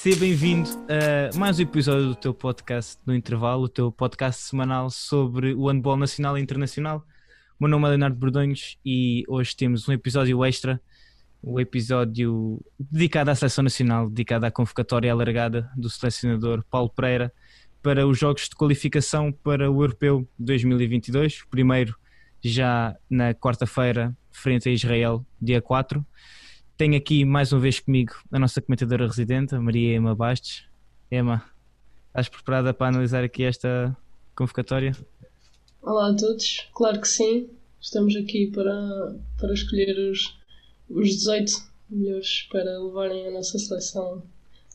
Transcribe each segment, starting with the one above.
Seja bem-vindo a mais um episódio do teu podcast no intervalo, o teu podcast semanal sobre o handball nacional e internacional. O meu nome é Leonardo Bordonhos e hoje temos um episódio extra, o um episódio dedicado à seleção nacional, dedicado à convocatória alargada do selecionador Paulo Pereira para os jogos de qualificação para o Europeu 2022, o primeiro já na quarta-feira, frente a Israel, dia 4. Tenho aqui mais uma vez comigo a nossa comentadora residente, a Maria Ema Bastos. Ema, estás preparada para analisar aqui esta convocatória? Olá a todos, claro que sim. Estamos aqui para, para escolher os, os 18 melhores para levarem a nossa seleção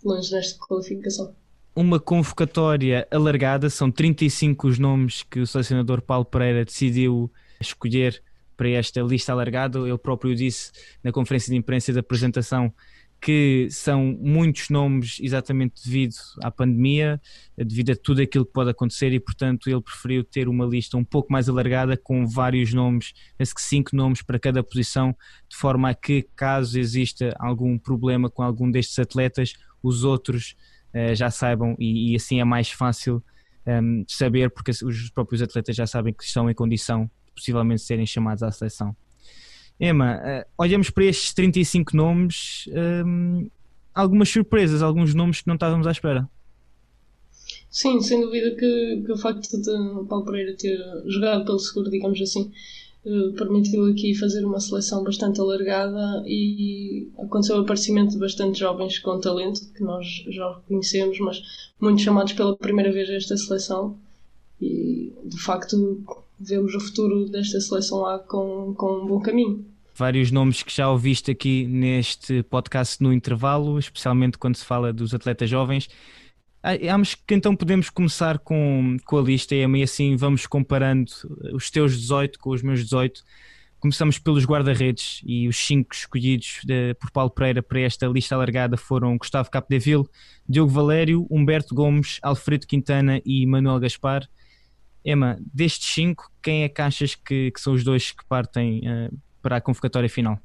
longe nesta qualificação. Uma convocatória alargada, são 35 os nomes que o selecionador Paulo Pereira decidiu escolher para esta lista alargada. Ele próprio disse na conferência de imprensa da apresentação que são muitos nomes exatamente devido à pandemia, devido a tudo aquilo que pode acontecer e, portanto, ele preferiu ter uma lista um pouco mais alargada com vários nomes, penso que cinco nomes para cada posição, de forma a que, caso exista algum problema com algum destes atletas, os outros uh, já saibam e, e, assim é mais fácil um, ehm, saber, porque os próprios atletas já sabem que estão em condição possivelmente serem chamados à seleção. Emma, uh, olhamos para estes 35 nomes, ehm, algumas surpresas, alguns nomes que não estávamos à espera. Sim, sem dúvida que, que o facto de Paulo Pereira ter jogado pelo seguro, digamos assim, uh, permitiu aqui fazer uma seleção bastante alargada e aconteceu o aparecimento de bastante jovens com talento, que nós já conhecemos, mas muitos chamados pela primeira vez a esta seleção. E de facto vemos o futuro desta seleção lá com, com um bom caminho. Vários nomes que já ouviste aqui neste podcast no intervalo, especialmente quando se fala dos atletas jovens. Acho que então podemos começar com, com a lista e assim vamos comparando os teus 18 com os meus 18. Começamos pelos guarda-redes e os cinco escolhidos de, por Paulo Pereira para esta lista alargada foram Gustavo Capdeville, Diogo Valério, Humberto Gomes, Alfredo Quintana e Manuel Gaspar. Emma, destes cinco, quem é que achas que, que são os dois que partem uh, para a convocatória final?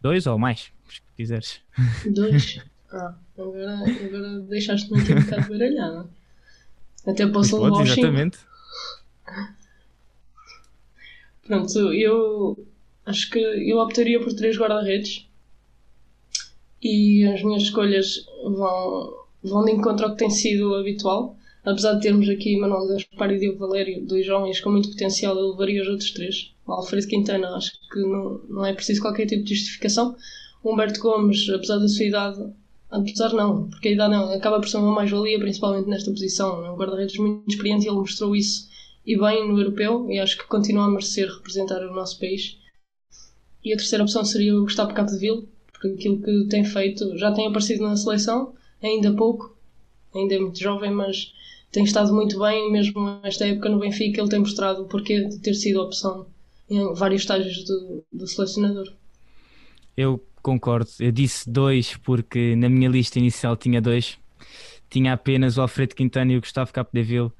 Dois ou mais, se quiseres. Dois? Ah, agora, agora deixaste-me aqui um bocado baralhado. Até posso levar os exatamente. Pronto, eu acho que eu optaria por três guarda-redes e as minhas escolhas vão, vão de encontro ao que tem sido habitual apesar de termos aqui Manuel Gaspar e Diogo Valério, dois homens com muito potencial, eu levaria os outros três. O Alfredo Quintana, acho que não, não é preciso qualquer tipo de justificação. O Humberto Gomes, apesar da sua idade, apesar não, porque a idade não, acaba por ser uma mais-valia, principalmente nesta posição. É um guarda-redes muito experiente e ele mostrou isso e bem no europeu, e acho que continua a merecer representar o nosso país. E a terceira opção seria o Gustavo Capdeville, porque aquilo que tem feito já tem aparecido na seleção, ainda pouco, ainda é muito jovem, mas tem estado muito bem, mesmo nesta época no Benfica, ele tem mostrado o porquê de ter sido opção em vários estágios do, do selecionador. Eu concordo, eu disse dois porque na minha lista inicial tinha dois, tinha apenas o Alfredo Quintana e o Gustavo Capdeville.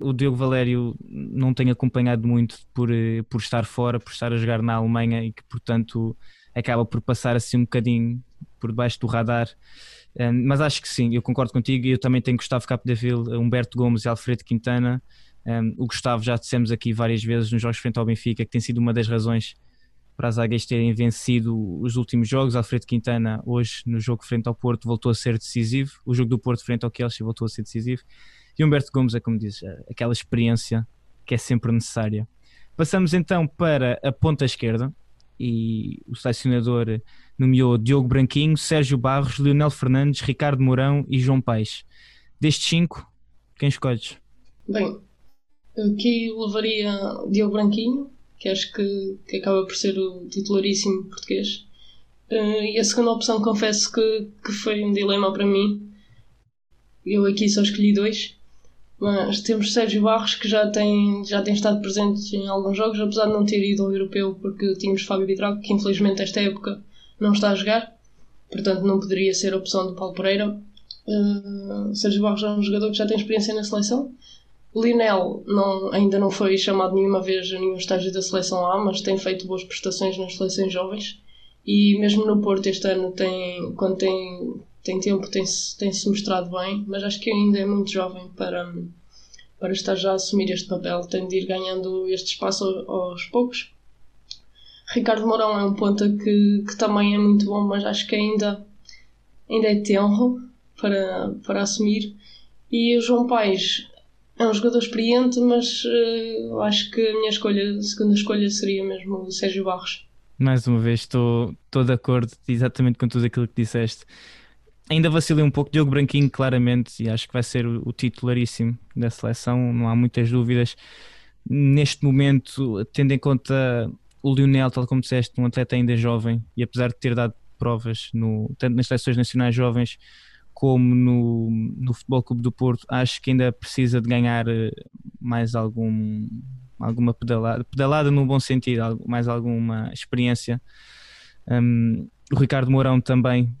O Diogo Valério não tenho acompanhado muito por, eh, por estar fora, por estar a jogar na Alemanha e que, portanto, acaba por passar assim um bocadinho por debaixo do radar. Mas acho que sim, eu concordo contigo e eu também tenho Gustavo Capdeville, Humberto Gomes e Alfredo Quintana. Um, o Gustavo já dissemos aqui várias vezes nos jogos frente ao Benfica que tem sido uma das razões para as águias terem vencido os últimos jogos. Alfredo Quintana, hoje no jogo frente ao Porto, voltou a ser decisivo. O jogo do Porto frente ao Chelsea voltou a ser decisivo. E Humberto Gomes é, como dizes, é aquela experiência que é sempre necessária. Passamos então para a ponta esquerda e o selecionador nomeou Diogo Branquinho, Sérgio Barros, Leonel Fernandes, Ricardo Mourão e João Paes. Destes cinco, quem escolhes? Bem, aqui levaria Diogo Branquinho, que acho que, que acaba por ser o titularíssimo português. Uh, e a segunda opção, confesso que, que foi um dilema para mim. Eu aqui só escolhi dois. Mas temos Sérgio Barros, que já tem, já tem estado presente em alguns jogos, apesar de não ter ido ao europeu, porque tínhamos Fábio Vitrago, que infelizmente esta época não está a jogar, portanto não poderia ser opção do Paulo Pereira. Uh, Sérgio Barros é um jogador que já tem experiência na seleção. Linel não, ainda não foi chamado nenhuma vez a nenhum estágio da seleção A, mas tem feito boas prestações nas seleções jovens. E mesmo no Porto este ano, tem, quando tem tem tempo, tem-se tem -se mostrado bem, mas acho que ainda é muito jovem para, para estar já a assumir este papel. Tem de ir ganhando este espaço aos poucos. Ricardo Mourão é um ponta que, que também é muito bom, mas acho que ainda, ainda é tenro para, para assumir. E o João Paes é um jogador experiente, mas uh, acho que a minha escolha, a segunda escolha seria mesmo o Sérgio Barros. Mais uma vez, estou, estou de acordo exatamente com tudo aquilo que disseste. Ainda vacilei um pouco, Diogo Branquinho, claramente, e acho que vai ser o, o titularíssimo da seleção, não há muitas dúvidas. Neste momento, tendo em conta o Lionel, tal como disseste, um atleta ainda jovem, e apesar de ter dado provas no, tanto nas seleções nacionais jovens como no, no Futebol Clube do Porto, acho que ainda precisa de ganhar eh, mais algum, alguma pedalada, pedalada no bom sentido, mais alguma experiência. Um, o Ricardo Mourão também,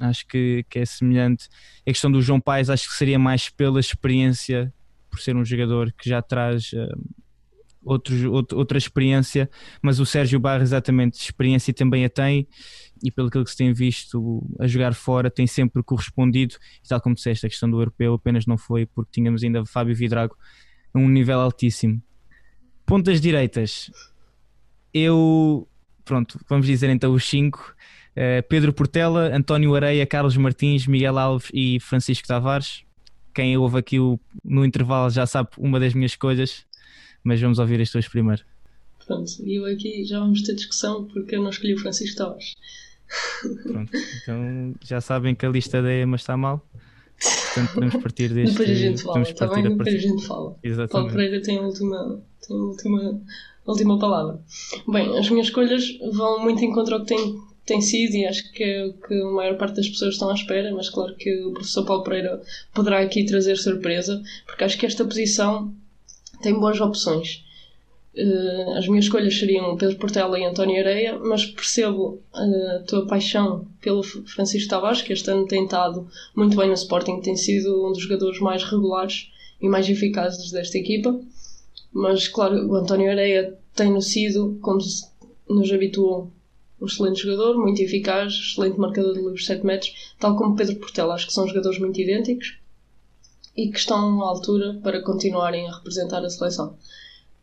acho que, que é semelhante. A questão do João Paes, acho que seria mais pela experiência, por ser um jogador que já traz uh, outros, outra experiência, mas o Sérgio Barra, exatamente, experiência também a tem e pelo que se tem visto a jogar fora, tem sempre correspondido. E tal como disseste, a questão do europeu apenas não foi porque tínhamos ainda Fábio Vidrago a um nível altíssimo. Pontas direitas, eu, pronto, vamos dizer então os cinco: uh, Pedro Portela, António Areia, Carlos Martins, Miguel Alves e Francisco Tavares. Quem ouve aqui o, no intervalo já sabe uma das minhas escolhas, mas vamos ouvir as tuas primeiro. Pronto, e eu aqui já vamos ter discussão porque eu não escolhi o Francisco Tavares. Pronto, então já sabem que a lista da EMA está mal. Portanto, podemos partir deste. Depois a gente fala, está bem? Depois a, a gente fala. Exatamente. Paulo Pereira tem a última, tem a última, a última palavra. Bem, as minhas escolhas vão muito em contra ao que tem, tem sido e acho que é o que a maior parte das pessoas estão à espera, mas claro que o professor Paulo Pereira poderá aqui trazer surpresa, porque acho que esta posição tem boas opções. Uh, as minhas escolhas seriam Pedro Portela e António Areia, mas percebo uh, a tua paixão pelo Francisco Tavares, que este ano tem estado muito bem no Sporting, tem sido um dos jogadores mais regulares e mais eficazes desta equipa. Mas, claro, o António Areia tem-no sido, como nos habituou, um excelente jogador, muito eficaz, excelente marcador de livros 7 metros, tal como Pedro Portela. Acho que são jogadores muito idênticos e que estão à altura para continuarem a representar a seleção.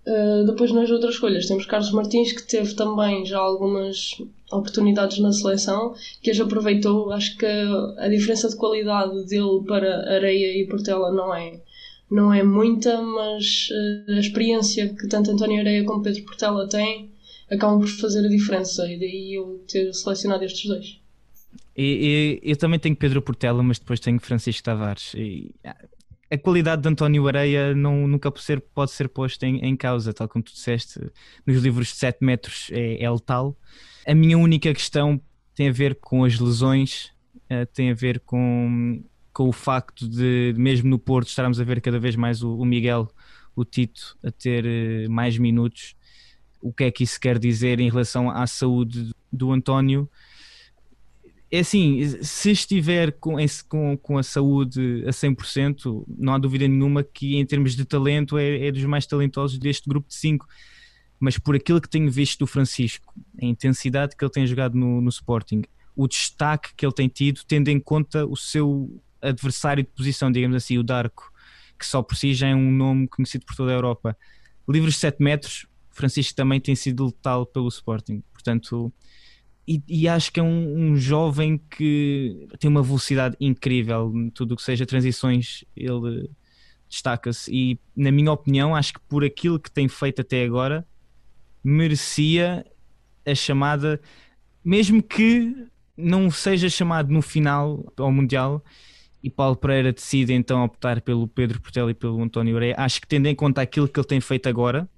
Uh, depois nas outras escolhas temos Carlos Martins que teve também já algumas oportunidades na seleção que as aproveitou acho que a, diferença de qualidade dele para Areia e Portela não é não é muita mas uh, a experiência que tanto António Areia como Pedro Portela têm acabam por fazer a diferença e daí eu ter selecionado estes dois e, e, eu também tenho Pedro Portela, mas depois tenho Francisco Tavares. E, a qualidade de António Areia não, nunca pode ser, pode ser posta em, em, causa, tal como tu disseste, nos livros de 7 metros é, é letal. A minha única questão tem a ver com as lesões, uh, tem a ver com, com o facto de, mesmo no Porto, estarmos a ver cada vez mais o, o Miguel, o Tito, a ter uh, mais minutos. O que é que isso quer dizer em relação à saúde do António? É assim, se estiver com, com, com a saúde a 100%, não há dúvida nenhuma que em termos de talento é, é dos mais talentosos deste grupo de 5. Mas por aquilo que tenho visto do Francisco, a intensidade que ele tem jogado no, no Sporting, o destaque que ele tem tido, tendo em conta o seu adversário de posição, digamos assim, o Darko, que só por si já é um nome conhecido por toda a Europa. Livres de 7 metros, Francisco também tem sido letal pelo Sporting. Portanto, e, e, acho que é um, um, jovem que tem uma velocidade incrível, tudo o que seja transições, ele destaca-se. E, na minha opinião, acho que por aquilo que tem feito até agora, merecia a chamada, mesmo que não seja chamado no final ao Mundial. E Paulo Pereira decide então optar pelo Pedro Portela e pelo António Ureia. Acho que, tendo em conta aquilo que ele tem feito agora,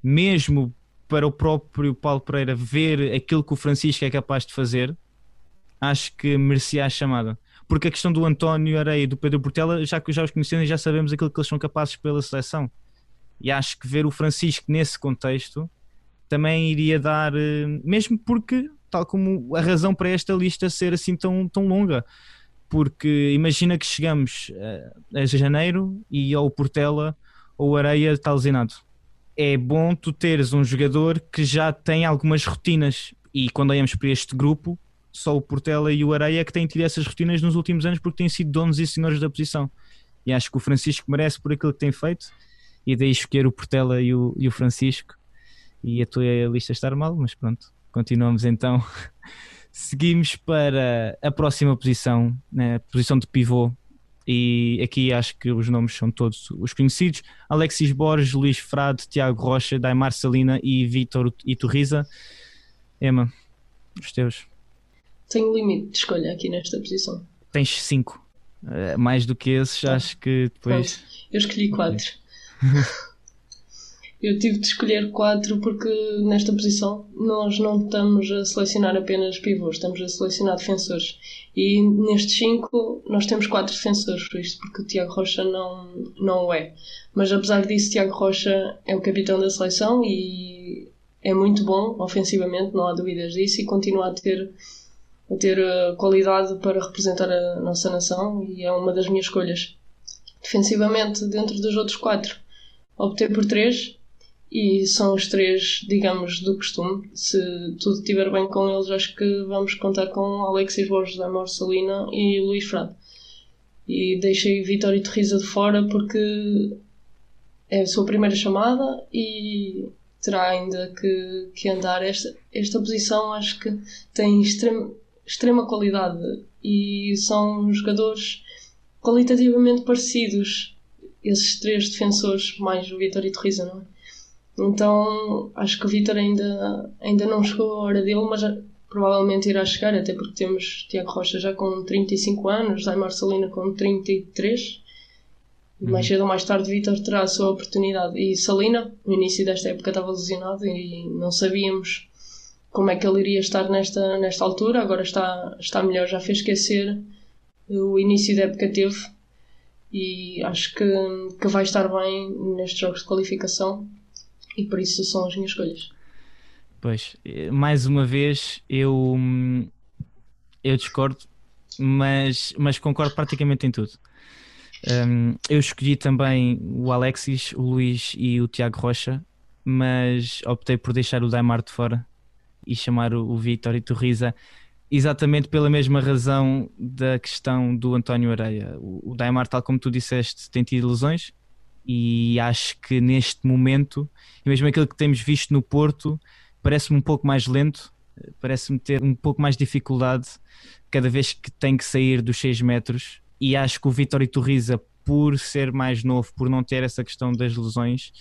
mesmo para o próprio Paulo Pereira ver aquilo que o Francisco é capaz de fazer, acho que merecia a chamada. Porque a questão do António Areia e do Pedro Portela, já que já os conhecemos, já sabemos aquilo que eles são capazes pela seleção. E acho que ver o Francisco nesse contexto também iria dar, eh, mesmo porque, tal como a razão para esta lista ser assim tão, tão longa, porque imagina que chegamos a, a janeiro e ao Portela ou Areia está lesionado é bom tu teres um jogador que já tem algumas rotinas e quando olhamos para este grupo só o Portela e o Areia que têm tido essas rotinas nos últimos anos porque têm sido donos e senhores da posição. E acho que o Francisco merece por aquilo que tem feito, e daí escolher o Portela e o, e o Francisco. E a tua lista estar mal, mas pronto, continuamos então. Seguimos para a próxima posição, né, posição de pivô, e aqui acho que os nomes são todos os conhecidos: Alexis Borges, Luís Frade, Tiago Rocha, Daimar Salina e Vítor Iturriza. Emma, os teus. Tenho limite de escolha aqui nesta posição. Tens cinco. Uh, mais do que esses, tá. acho que depois. Pronto, eu escolhi quatro. eu tive de escolher quatro porque nesta posição nós não estamos a selecionar apenas pivôs, estamos a selecionar defensores. E nestes cinco nós temos quatro defensores, por isto, porque o Tiago Rocha não, não o é. Mas apesar disso, Tiago Rocha é o capitão da seleção e é muito bom ofensivamente, não há dúvidas disso, e continua a ter, a ter uh, qualidade para representar a nossa nação e é uma das minhas escolhas. Defensivamente, dentro dos outros quatro, optei por três e são os três, digamos, do costume. Se tudo estiver bem com eles, acho que vamos contar com Alexis Borges, Damor Salina e Luís Frade. E deixei Vitória e Terriza de fora porque é a sua primeira chamada e terá ainda que, que andar. Esta, esta posição acho que tem extrema, extrema qualidade e são jogadores qualitativamente parecidos, esses três defensores, mais o Vitória e Terriza, não é? Então acho que o Vitor ainda, ainda não chegou a hora dele, mas provavelmente irá chegar, até porque temos Tiago Rocha já com 35 anos, Zé Marcelina com 33. Uhum. Mais cedo ou mais tarde, Vitor terá a sua oportunidade. E Salina, no início desta época, estava lesionado e não sabíamos como é que ele iria estar nesta, nesta altura. Agora está, está melhor, já fez esquecer o início da época teve e acho que, que vai estar bem nestes jogos de qualificação e por isso são as minhas escolhas. Pois, mais uma vez eu, eu discordo, mas, mas concordo praticamente em tudo. Um, eu escolhi também o Alexis, o Luís e o Tiago Rocha, mas optei por deixar o Daimar de fora e chamar o, o Vitor e Torriza exatamente pela mesma razão da questão do António Areia. O, o Daimar, tal como tu disseste, tem tido lesões e acho que neste momento, e mesmo aquilo que temos visto no Porto, parece-me um pouco mais lento, parece-me ter um pouco mais dificuldade cada vez que tem que sair dos 6 metros. E acho que o Vitor Iturriza, por ser mais novo, por não ter essa questão das lesões,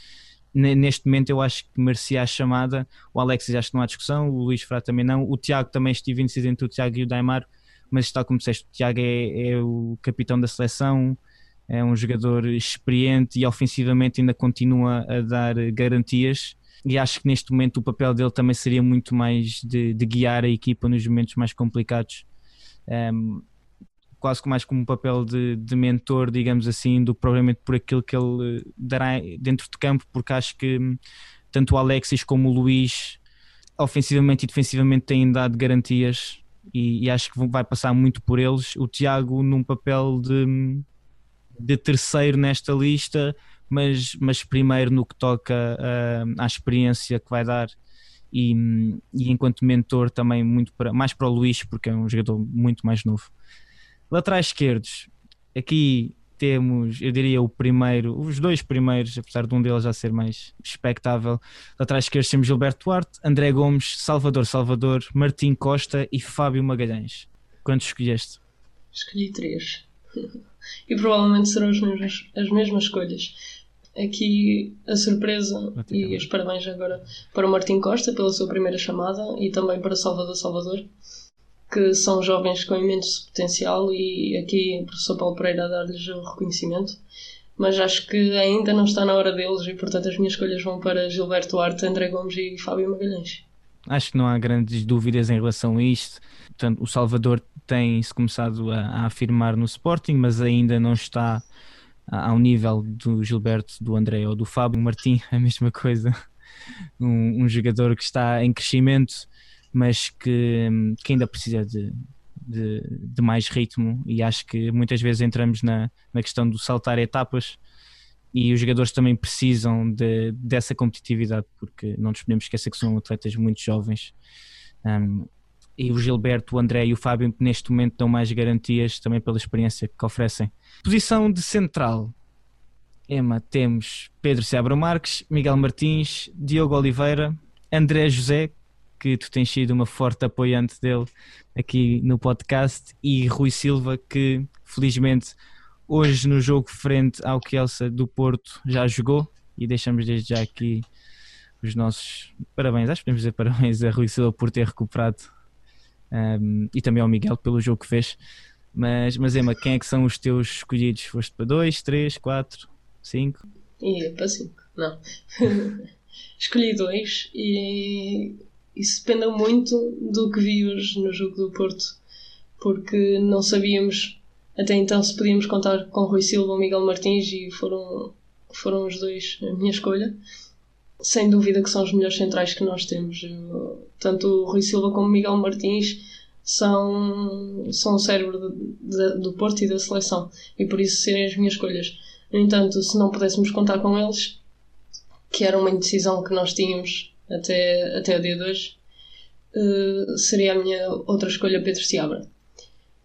neste momento eu acho que merecia a chamada. O Alexis acho que não há discussão, o Luís Frá também não. O Tiago também estive indeciso entre o Tiago e o Daimar, mas está como disseste, o Tiago é, é o capitão da seleção, é um jogador experiente e ofensivamente ainda continua a dar garantias. E acho que neste momento o papel dele também seria muito mais de, de guiar a equipa nos momentos mais complicados, um, ehm, quase mais como um papel de, de, mentor, digamos assim, do que provavelmente por aquilo que ele dará dentro de campo, porque acho que tanto o Alexis como o Luís, ofensivamente e defensivamente, têm dado garantias e, e acho que vai passar muito por eles. O Tiago, num papel de de terceiro nesta lista, mas, mas primeiro no que toca uh, à experiência que vai dar e, e enquanto mentor também muito para, mais para o Luís, porque é um jogador muito mais novo. Laterais esquerdos, aqui temos, eu diria, o primeiro, os dois primeiros, apesar de um deles já ser mais expectável. Laterais esquerdos temos Gilberto Duarte, André Gomes, Salvador Salvador, Martim Costa e Fábio Magalhães. Quantos escolheste? Escolhi três. e provavelmente serão as mesmas, as mesmas escolhas. Aqui a surpresa e os parabéns agora para o Martim Costa pela sua primeira chamada e também para Salvador Salvador, que são jovens com imenso potencial e aqui o professor Paulo Pereira a dar-lhes o reconhecimento. Mas acho que ainda não está na hora deles e, portanto, as minhas escolhas vão para Gilberto Arte, André Gomes e Fábio Magalhães. Acho que não há grandes dúvidas em relação a isto. Portanto, o Salvador tem-se começado a, a, afirmar no Sporting, mas ainda não está ao nível do Gilberto, do André ou do Fábio Martim, a mesma coisa. Um, um jogador que está em crescimento, mas que, que ainda precisa de, de, de, mais ritmo. E acho que muitas vezes entramos na, na questão do saltar etapas. E os jogadores também precisam de, dessa competitividade, porque não nos podemos esquecer que são atletas muito jovens. Um, e o Gilberto, o André e o Fábio neste momento dão mais garantias também pela experiência que oferecem. Posição de central. Emma, temos Pedro Seabra Marques, Miguel Martins, Diogo Oliveira, André José, que tu tens sido uma forte apoiante dele aqui no podcast, e Rui Silva, que felizmente hoje no jogo frente ao Kielsa do Porto já jogou e deixamos desde já aqui os nossos parabéns, acho que podemos dizer parabéns a Rui Silva por ter recuperado um, e também ao Miguel pelo jogo que fez. Mas, mas Emma, quem é que são os teus escolhidos? Foste para 2, 3, 4, 5? Ia para 5, não. Escolhi dois e isso depende muito do que vi hoje no jogo do Porto, porque não sabíamos até então se podíamos contar com Rui Silva ou Miguel Martins e foram, foram os dois a minha escolha. Sem dúvida que são os melhores centrais que nós temos. Tanto o Rui Silva como o Miguel Martins são, são o cérebro de, de, do Porto e da seleção e por isso serem as minhas escolhas. No entanto, se não pudéssemos contar com eles, que era uma indecisão que nós tínhamos até, até o dia de hoje, uh, seria a minha outra escolha Pedro Seabra.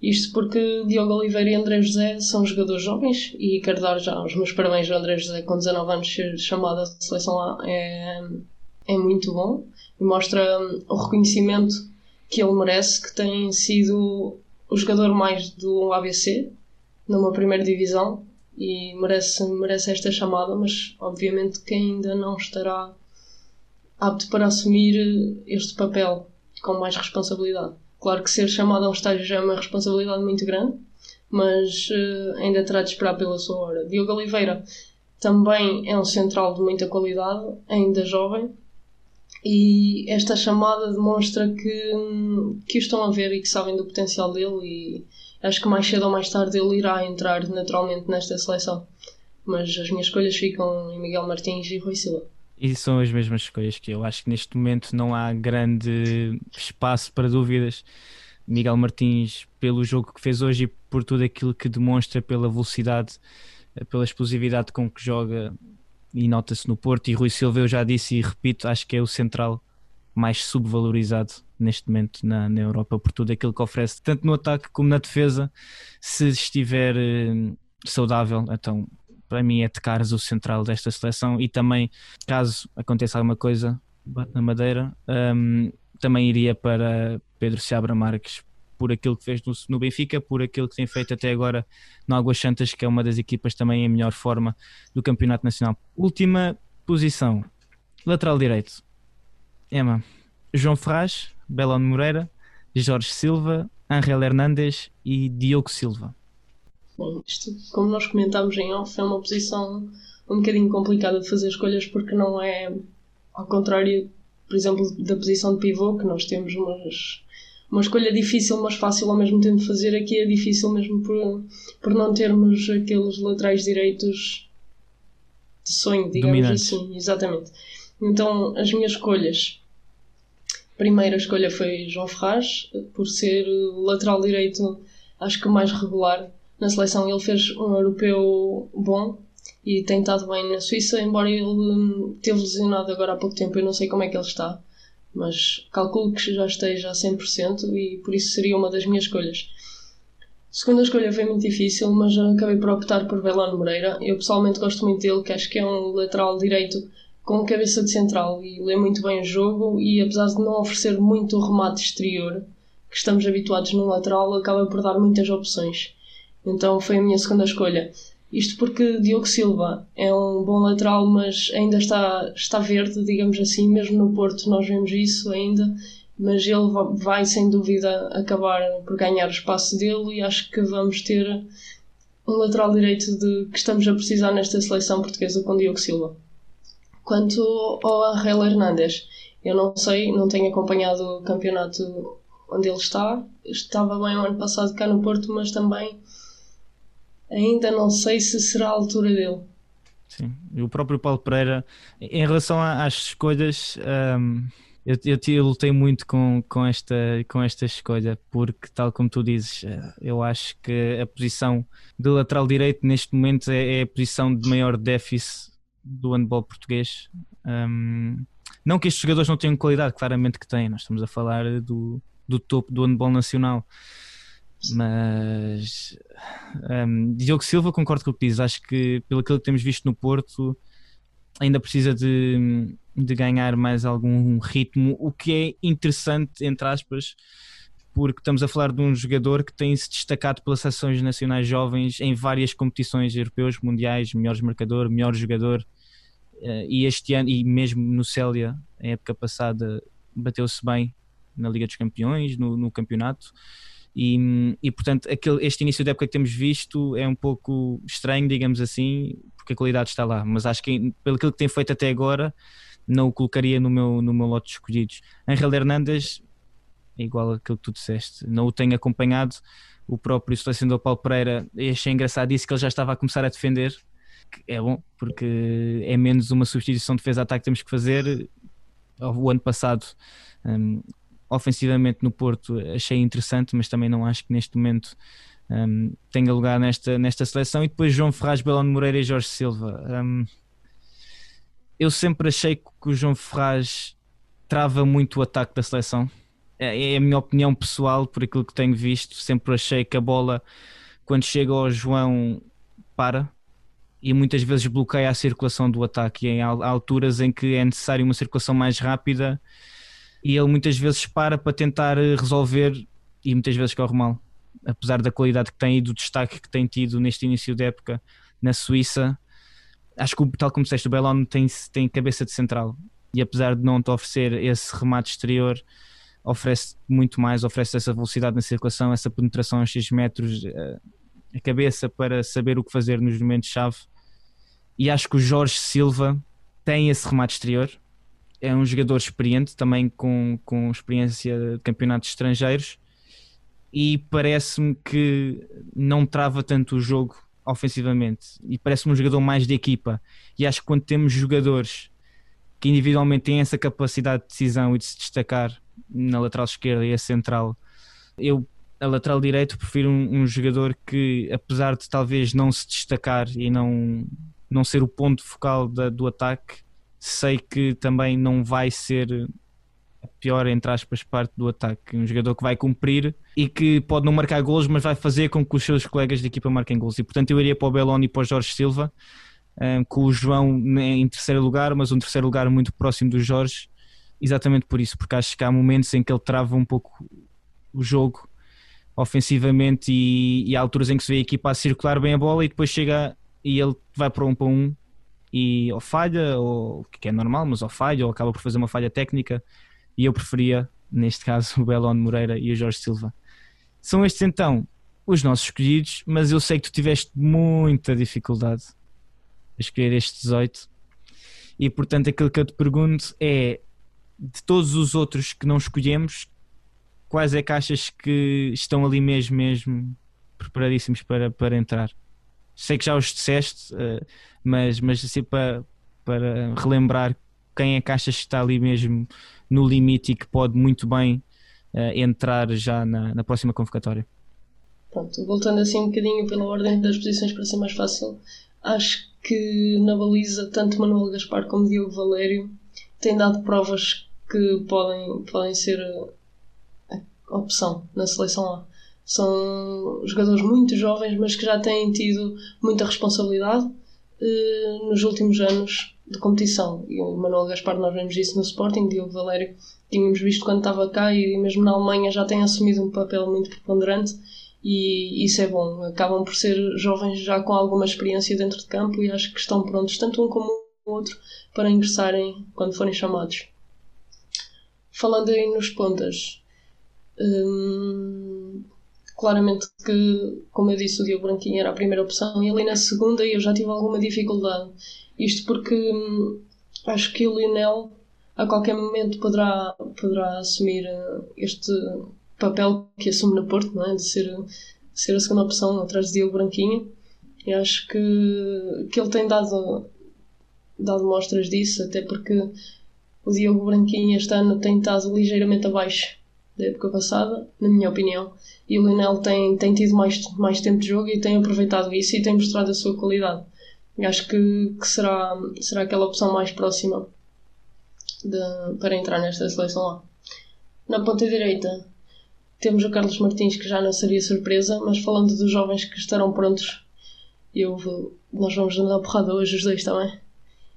Isto porque Diogo Oliveira e André José são jogadores jovens e quero dar já os meus parabéns ao André José com 19 anos ser chamado à seleção lá é, é muito bom e mostra hum, o reconhecimento que ele merece, que tem sido o jogador mais do ABC numa primeira divisão e merece, merece esta chamada, mas obviamente que ainda não estará apto para assumir este papel com mais responsabilidade. Claro que ser chamado a um estágio já é uma responsabilidade muito grande, mas uh, ainda terá de esperar pela sua hora. Diogo Oliveira também é um central de muita qualidade, ainda jovem, e esta chamada demonstra que, que o estão a ver e que sabem do potencial dele e acho que mais cedo ou mais tarde ele irá entrar naturalmente nesta seleção. Mas as minhas escolhas ficam em Miguel Martins e Rui Silva. E são as mesmas escolhas que eu. Acho que neste momento não há grande espaço para dúvidas. Miguel Martins, pelo jogo que fez hoje e por tudo aquilo que demonstra, pela velocidade, pela explosividade com que joga, e nota-se no Porto. E Rui Silva, eu já disse e repito, acho que é o central mais subvalorizado neste momento na, na Europa por tudo aquilo que oferece, tanto no ataque como na defesa. Se estiver eh, saudável, então para mim é Tecares o central desta seleção e também, caso aconteça alguma coisa, na madeira, um, também iria para Pedro Seabra Marques por aquilo que fez no, no, Benfica, por aquilo que tem feito até agora no Águas Santas, que é uma das equipas também em melhor forma do Campeonato Nacional. Última posição, lateral direito. Emma, João Ferraz, Belon Moreira, Jorge Silva, Ángel Hernández e Diogo Silva. Bom, isto, como nós comentámos em off, é uma posição um bocadinho complicada de fazer escolhas porque não é, ao contrário, por exemplo, da posição de pivô, que nós temos umas, uma escolha difícil, mas fácil ao mesmo tempo de fazer. Aqui é difícil mesmo por, por não termos aqueles laterais direitos de sonho, digamos Dominante. assim. Exatamente. Então, as minhas escolhas. A primeira escolha foi João Ferraz, por ser lateral direito, acho que mais regular na seleção. Ele fez um europeu bom e tem estado bem na Suíça, embora ele hum, teve lesionado agora há pouco tempo. Eu não sei como é que ele está, mas calculo que já esteja a 100% e por isso seria uma das minhas escolhas. A segunda escolha foi muito difícil, mas acabei por optar por Velano Moreira. Eu pessoalmente gosto muito dele, que acho que é um lateral direito com cabeça de central e lê muito bem o jogo e apesar de não oferecer muito remate exterior que estamos habituados no lateral, acaba por dar muitas opções. Então foi a minha segunda escolha. Isto porque Diogo Silva é um bom lateral, mas ainda está, está verde, digamos assim, mesmo no Porto nós vemos isso ainda, mas ele vai sem dúvida acabar por ganhar o espaço dele e acho que vamos ter um lateral direito de, que estamos a precisar nesta seleção portuguesa com Diogo Silva. Quanto ao Angel Hernández, eu não sei, não tenho acompanhado o campeonato onde ele está. Estava bem o ano passado cá no Porto, mas também ainda não sei se será a altura dele. Sim, e o próprio Paulo Pereira, em relação às escolhas, um, eu, eu, eu, lutei muito com, com, esta, com esta escolha, porque, tal como tu dizes, eh, eu acho que a posição de lateral direito neste momento é, é a posição de maior déficit do handball português. Um, não que estes jogadores não tenham qualidade, claramente que têm, nós estamos a falar do, do topo do handball nacional. Mas um, Diogo Silva, concordo com o que diz. Acho que pelo que temos visto no Porto, ainda precisa de, de ganhar mais algum ritmo, o que é interessante, entre aspas, porque estamos a falar de um jogador que tem se destacado pelas seleções nacionais jovens em várias competições europeias, mundiais, melhores marcador, melhor jogador. Uh, e este ano, e mesmo no Célia, a época passada, bateu-se bem na Liga dos Campeões, no, no campeonato. E, e portanto, aquele, este início da época que temos visto é um pouco estranho, digamos assim, porque a qualidade está lá. Mas acho que, pelo que tem feito até agora, não o colocaria no meu, no meu lote de escolhidos. Angel Hernandes é igual àquilo que tu disseste, não o tenho acompanhado. O próprio selecionador Paulo Pereira achei engraçado, disse que ele já estava a começar a defender. É bom, porque é menos uma substituição de defesa-ataque que temos que fazer. O ano passado um, ofensivamente no Porto achei interessante, mas também não acho que neste momento um, tenha lugar nesta, nesta seleção. E depois João Ferraz, Belão Moreira e Jorge Silva. Um, eu sempre achei que o João Ferraz trava muito o ataque da seleção. É, é a minha opinião pessoal, por aquilo que tenho visto. Sempre achei que a bola, quando chega ao João, para e muitas vezes bloqueia a circulação do ataque. E há alturas em que é necessário uma circulação mais rápida e ele muitas vezes para para tentar eh, resolver e muitas vezes corre mal. Apesar da qualidade que tem e do destaque que tem tido neste início de época na Suíça, acho que tal como disseste, o Belon tem, tem cabeça de central e apesar de não te oferecer esse remate exterior, oferece muito mais, oferece essa velocidade na circulação, essa penetração a X metros, eh, a cabeça para saber o que fazer nos momentos-chave. E acho que o Jorge Silva tem esse remate exterior, é um jogador experiente, também com, com experiência de campeonatos estrangeiros, e parece-me que não trava tanto o jogo ofensivamente e parece-me um jogador mais de equipa. E acho que quando temos jogadores que individualmente têm essa capacidade de decisão e de se destacar na lateral esquerda e a central, eu a lateral direito prefiro um, um jogador que, apesar de talvez não se destacar e não, não ser o ponto focal da, do ataque, sei que também não vai ser a pior, entre aspas, parte do ataque. Um jogador que vai cumprir e que pode não marcar golos, mas vai fazer com que os seus colegas de equipa marquem golos. E portanto eu iria para o Beloni e para o Jorge Silva, um, com o João em terceiro lugar, mas um terceiro lugar muito próximo do Jorge, exatamente por isso, porque acho que há momentos em que ele trava um pouco o jogo ofensivamente e, e há alturas em que se vê a equipa a circular bem a bola e depois chega e ele vai para um para um e ou falha, ou que é normal, mas ou falha, ou acaba por fazer uma falha técnica, e eu preferia, neste caso, o Belon Moreira e o Jorge Silva. São estes então os nossos escolhidos, mas eu sei que tu tiveste muita dificuldade a escolher estes 18, e portanto aquilo que eu te pergunto é de todos os outros que não escolhemos, quais é que achas que estão ali mesmo, mesmo preparadíssimos para, para entrar? Sei que já os disseste, uh, mas, mas assim para, para relembrar quem é que achas que está ali mesmo no limite e que pode muito bem uh, entrar já na, na próxima convocatória. Pronto, voltando assim um bocadinho pela ordem das posições para ser mais fácil, acho que na baliza tanto Manuel Gaspar como Diogo Valério têm dado provas que podem, podem ser a opção na seleção A. São jogadores muito jovens, mas que já têm tido muita responsabilidade eh, nos últimos anos de competição. E o Manuel Gaspar, nós vemos isso no Sporting, Diogo Valério, tínhamos visto quando estava cá e mesmo na Alemanha já tem assumido um papel muito preponderante e isso é bom. Acabam por ser jovens já com alguma experiência dentro de campo e acho que estão prontos, tanto um como o outro, para ingressarem quando forem chamados. Falando aí nos pontas, hum, claramente que, como eu disse, o Diogo Branquinho era a primeira opção e ali na segunda eu já tive alguma dificuldade. Isto porque hum, acho que o Lionel a qualquer momento poderá, poderá assumir uh, este papel que assume no Porto, não é? de ser, ser a segunda opção atrás de Diogo Branquinho. E acho que, que ele tem dado, dado mostras disso, até porque o Diogo Branquinho este ano tem estado ligeiramente abaixo da época passada, na minha opinião e o Lionel tem, tem tido mais, mais tempo de jogo e tem aproveitado isso e tem mostrado a sua qualidade. Acho que, que será, será aquela opção mais próxima de, para entrar nesta seleção lá. Na ponta direita, temos o Carlos Martins, que já não seria surpresa, mas falando dos jovens que estarão prontos, eu vou, nós vamos dar porrada hoje os dois também.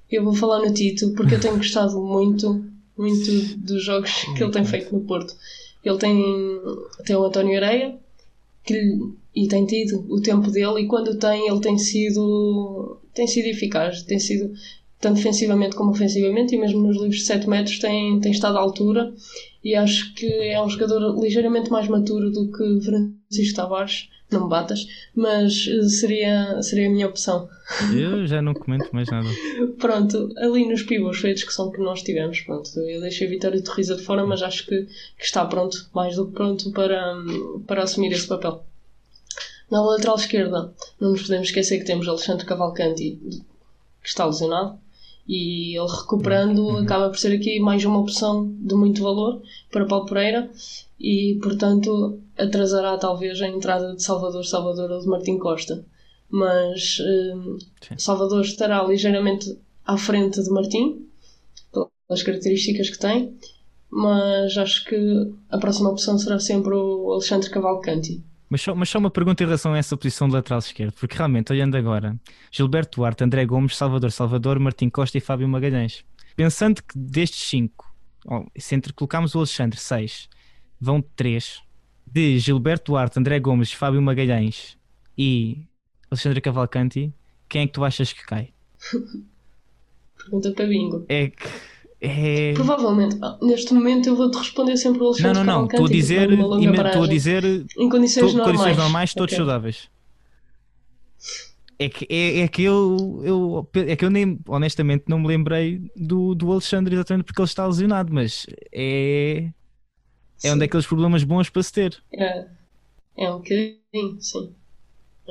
Eu vou falar no Tito, porque eu tenho gostado muito, muito dos jogos que ele tem feito no Porto. Ele tem, tem o António Areia, que, e tem tido o tempo dele, e quando tem, ele tem sido, tem sido eficaz, tem sido tanto defensivamente como ofensivamente, e mesmo nos livros de 7 metros tem, tem estado à altura. E acho que é um jogador ligeiramente mais maturo do que Francisco Tavares. Não me batas, mas eh, seria, seria a minha opção. Eu já não comento mais nada. pronto, ali nos pivôs foi a discussão que nós tivemos. Pronto, eu deixei a Vitória Torriza de fora, mas acho que, que está pronto, mais do que pronto, para, para assumir esse papel. Na lateral esquerda, não nos podemos esquecer que temos Alexandre Cavalcanti, que está lesionado e ele recuperando uhum. acaba por ser aqui mais uma opção de muito valor para Paulo Pereira e portanto atrasará talvez a entrada de Salvador Salvador ou de Martim Costa. Mas um, Salvador estará ligeiramente à frente de Martim pelas características que tem mas acho que a próxima opção será sempre o Alexandre Cavalcanti mas só, mas só uma pergunta em relação a essa posição de lateral esquerdo, porque realmente, olhando agora, Gilberto Duarte, André Gomes, Salvador Salvador, Martim Costa e Fábio Magalhães. Pensando que destes cinco, oh, se entre colocarmos o Alexandre, seis, vão três, de Gilberto Duarte, André Gomes, Fábio Magalhães e Alexandre Cavalcanti, quem é que tu achas que cai? Pergunta para bingo. É que é... Provavelmente, neste momento eu vou-te responder sempre o Alexandre Não, não, não, estou a dizer, estou a dizer em condições normais, condições normais todos okay. saudáveis. É que, é, é, que eu, eu, é que eu nem, honestamente, não me lembrei do, do Alexandre exatamente porque ele está lesionado, mas é, é um daqueles problemas bons para se ter. É, é um bocadinho, sim.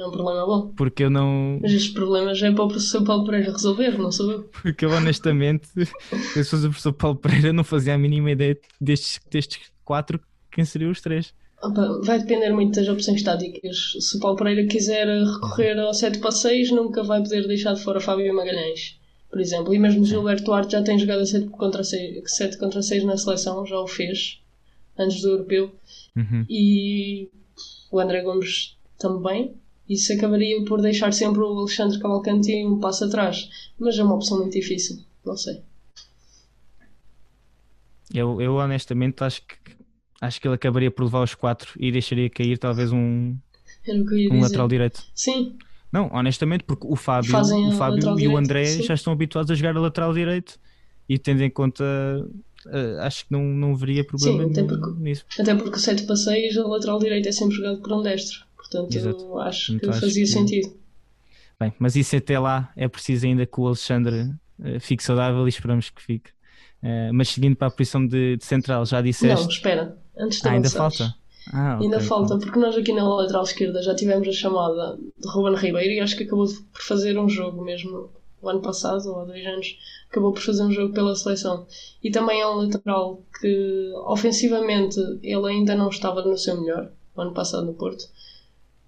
É um problema bom. Porque eu não. Mas estes problemas é para o professor Paulo Pereira resolver, não sou eu. Porque eu honestamente, se fosse o professor Paulo Pereira, não fazia a mínima ideia destes, destes quatro quem seriam os três. Opa, vai depender muito das opções táticas. Se o Paulo Pereira quiser recorrer ao 7 para 6, nunca vai poder deixar de fora Fábio Magalhães, por exemplo. E mesmo Gilberto Duarte já tem jogado a 7 contra 6, 7 contra 6 na seleção, já o fez, antes do europeu. Uhum. E o André Gomes também isso acabaria por deixar sempre o Alexandre Cavalcanti um passo atrás. Mas é uma opção muito difícil, não sei. Eu, eu honestamente acho que acho que ele acabaria por levar os quatro e deixaria cair talvez um, um lateral direito. Sim. Não, honestamente, porque o Fábio, o Fábio e o André sim. já estão habituados a jogar a lateral direito e tendo em conta uh, acho que não, não veria problema sim, até porque, nisso. Até porque o 7 para 6, a lateral direito é sempre jogado por um destro. Portanto, Exato. acho então, que acho fazia que... sentido. Bem, mas isso até lá é preciso ainda que o Alexandre uh, fique saudável e esperamos que fique. Uh, mas seguindo para a posição de, de, central, já disseste. Não, espera, antes de ah, ainda falta. Ah, ainda okay, falta, porque nós aqui na lateral esquerda já tivemos a chamada de Ruben Ribeiro e acho que acabou por fazer um jogo mesmo o ano passado ou há dois anos acabou por fazer um jogo pela seleção e também é um lateral que ofensivamente ele ainda não estava no seu melhor o ano passado no Porto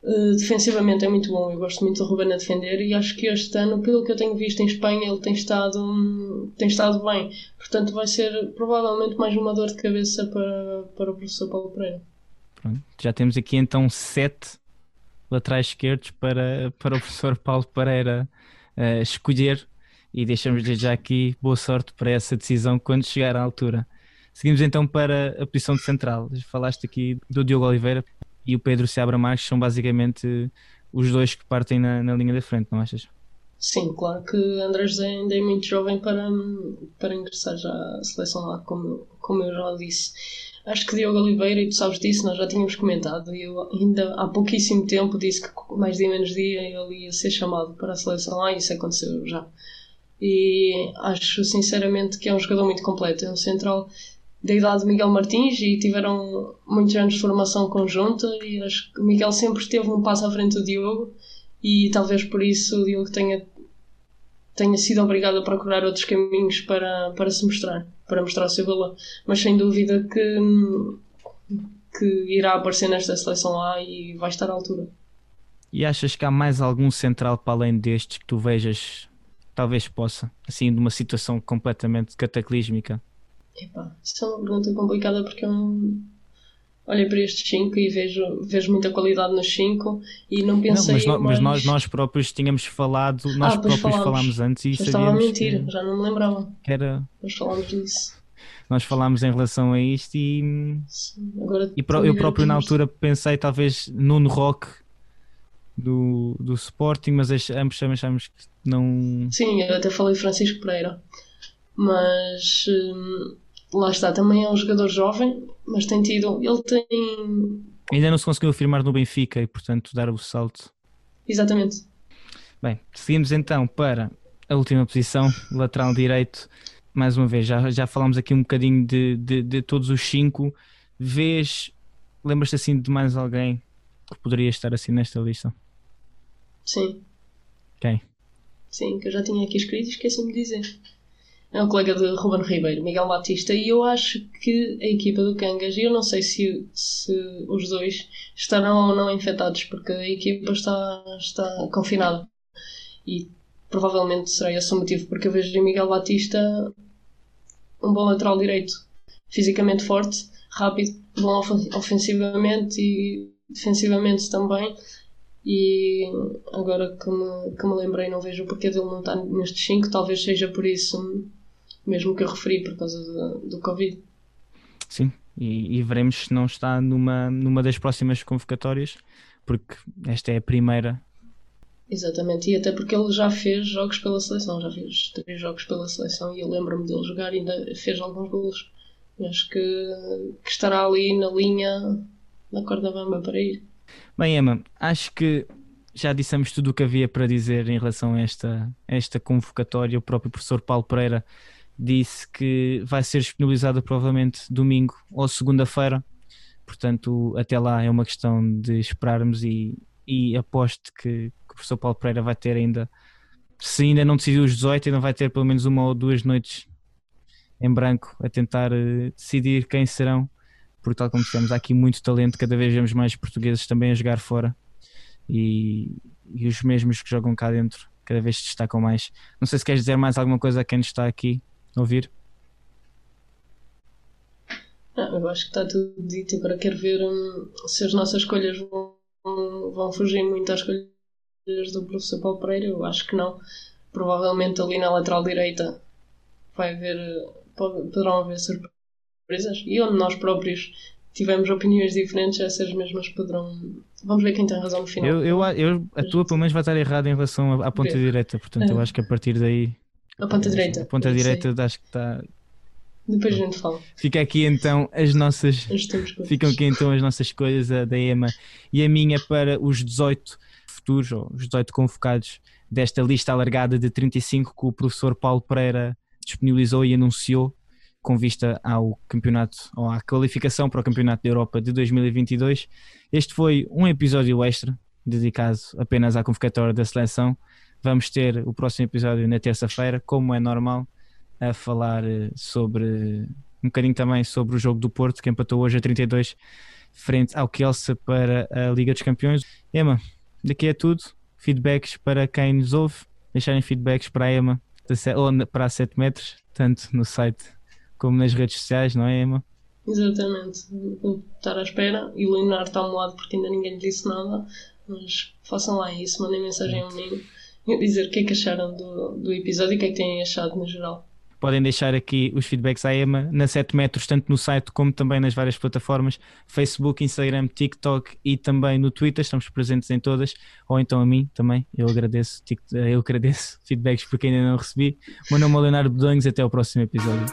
Uh, defensivamente é muito bom, eu gosto muito do Ruben a defender e acho que este ano, pelo que eu tenho visto em Espanha, ele tem estado, tem estado bem. Portanto, vai ser provavelmente mais uma dor de cabeça para, para o professor Paulo Pereira. Pronto. Já temos aqui então sete laterais esquerdos para, para o professor Paulo Pereira uh, escolher e deixamos desde já aqui boa sorte para essa decisão quando chegar à altura. Seguimos então para a posição de central. Falaste aqui do Diogo Oliveira e o Pedro Seabra Marques são basicamente os dois que partem na, na linha da frente, não achas? Sim, claro que André José ainda é muito jovem para, para ingressar já à seleção lá, como, como eu já disse. Acho que Diogo Oliveira, e tu sabes disso, nós já tínhamos comentado, e eu ainda há pouquíssimo tempo disse que mais dia menos dia ele ia ser chamado para a seleção lá, e isso aconteceu já. E acho sinceramente que é um jogador muito completo, é um central da idade de Miguel Martins e tiveram muitos anos de formação conjunta e acho que o Miguel sempre esteve um passo à frente do Diogo e talvez por isso o Diogo tenha, tenha sido obrigado a procurar outros caminhos para, para se mostrar, para mostrar o seu valor. Mas sem dúvida que, que irá aparecer nesta seleção lá e vai estar à altura. E achas que há mais algum central para além destes que tu vejas talvez possa, assim, de uma situação completamente cataclísmica? Epá, isso é uma pergunta complicada porque eu não, olhei para estes 5 e vejo, vejo muita qualidade nos 5 e não pensei não, mas, no, mais... mas nós, nós próprios tínhamos falado, nós Ah, próprios falámos. falámos antes e já estava a mentir, que, já não me lembrava. que era. Mas falámos disso. Nós falámos em relação a isto e, Sim, Agora e a eu próprio na altura pensei talvez Nuno Rock do, do Sporting, mas ambos achamos que não. Sim, eu até falei Francisco Pereira. Mas hum, lá está, também é um jogador jovem, mas tem tido. Ele tem. Ainda não se conseguiu afirmar no Benfica e, portanto, dar o salto. Exatamente. Bem, seguimos então para a última posição, lateral direito. Mais uma vez, já, já falámos aqui um bocadinho de, de, de todos os cinco. Vês, lembras-te assim de mais alguém que poderia estar assim nesta lista? Sim. Quem? Sim, que eu já tinha aqui escrito e esqueci-me de dizer. É o colega de Ruben Ribeiro, Miguel Batista, e eu acho que a equipa do Cangas, e eu não sei se, se os dois estarão ou não infectados, porque a equipa está, está confinada. E provavelmente será esse o motivo, porque eu vejo em Miguel Batista um bom lateral direito, fisicamente forte, rápido, bom ofen- ofensivamente e defensivamente também. E agora que me, que me lembrei, não vejo o porquê dele não estar nestes 5. Talvez seja por isso mesmo que eu referi, por causa do, do Covid. Sim, e, e veremos se não está numa, numa das próximas convocatórias, porque esta é a primeira. Exatamente, e até porque ele já fez jogos pela seleção, já fez três jogos pela seleção e eu lembro-me dele jogar e ainda fez alguns golos. Acho que, que estará ali na linha da corda bamba para ir. Bem, Emma, acho que já dissemos tudo o que havia para dizer em relação a esta, a esta convocatória. O próprio professor Paulo Pereira disse que vai ser disponibilizada provavelmente domingo ou segunda-feira. Portanto, até lá é uma questão de esperarmos e, e aposto que, que o professor Paulo Pereira vai ter ainda, se ainda não decidiu os 18, ainda vai ter pelo menos uma ou duas noites em branco a tentar eh, decidir quem serão porque tal como dissemos, há aqui muito talento, cada vez vemos mais portugueses também a jogar fora e, e os mesmos que jogam cá dentro cada vez se destacam mais. Não sei se queres dizer mais alguma coisa a quem está aqui ouvir. Ah, eu acho que está tudo dito. Agora quero ver hum, se as nossas escolhas vão, vão fugir muito às escolhas do professor Paulo Pereira. Eu acho que não. Provavelmente ali na lateral direita vai haver, pode- poderão haver surpresas. E onde nós próprios tivemos opiniões diferentes, essas mesmas poderão. Vamos ver quem tem razão no final. Eu, eu, eu, a tua pelo menos vai estar errada em relação à, à ponta Ver. direita, portanto eu Ah. acho que a partir daí a ponta direita. a ponta direita acho que está. Depois a gente fala. Fica aqui então as nossas. Ficam aqui então as nossas escolhas, a da Ema e a minha para os 18 futuros, ou os 18 convocados desta lista alargada de 35 que o professor Paulo Pereira disponibilizou e anunciou com vista ao campeonato, ou à qualificação para o Campeonato da Europa de 2022. Este foi um episódio extra dedicado apenas à convocatória da seleção. Vamos ter o próximo episódio na terça-feira, como é normal, a falar eh, sobre um bocadinho também sobre o jogo do Porto, que empatou hoje a 32 frente ao Kielce para a Liga dos Campeões. Emma, daqui é tudo. Feedbacks para quem nos ouve, deixarem feedbacks para a Emma ou para a 7 metros, tanto no site como nas redes sociais, não é, Emma? Exatamente. Vou estar à espera. E o Leonardo está a um lado porque ainda ninguém lhe disse nada. Mas façam lá isso, mandem mensagem ao menino dizer o que é que acharam do, do episódio e o que é que têm achado no geral. Podem deixar aqui os feedbacks à EMA na 7 metros, tanto no site como também nas várias plataformas: Facebook, Instagram, TikTok e também no Twitter. Estamos presentes em todas, ou então a mim também. Eu agradeço, eu agradeço feedbacks porque ainda não recebi. Meu nome é Leonardo Bedonhos, até ao próximo episódio.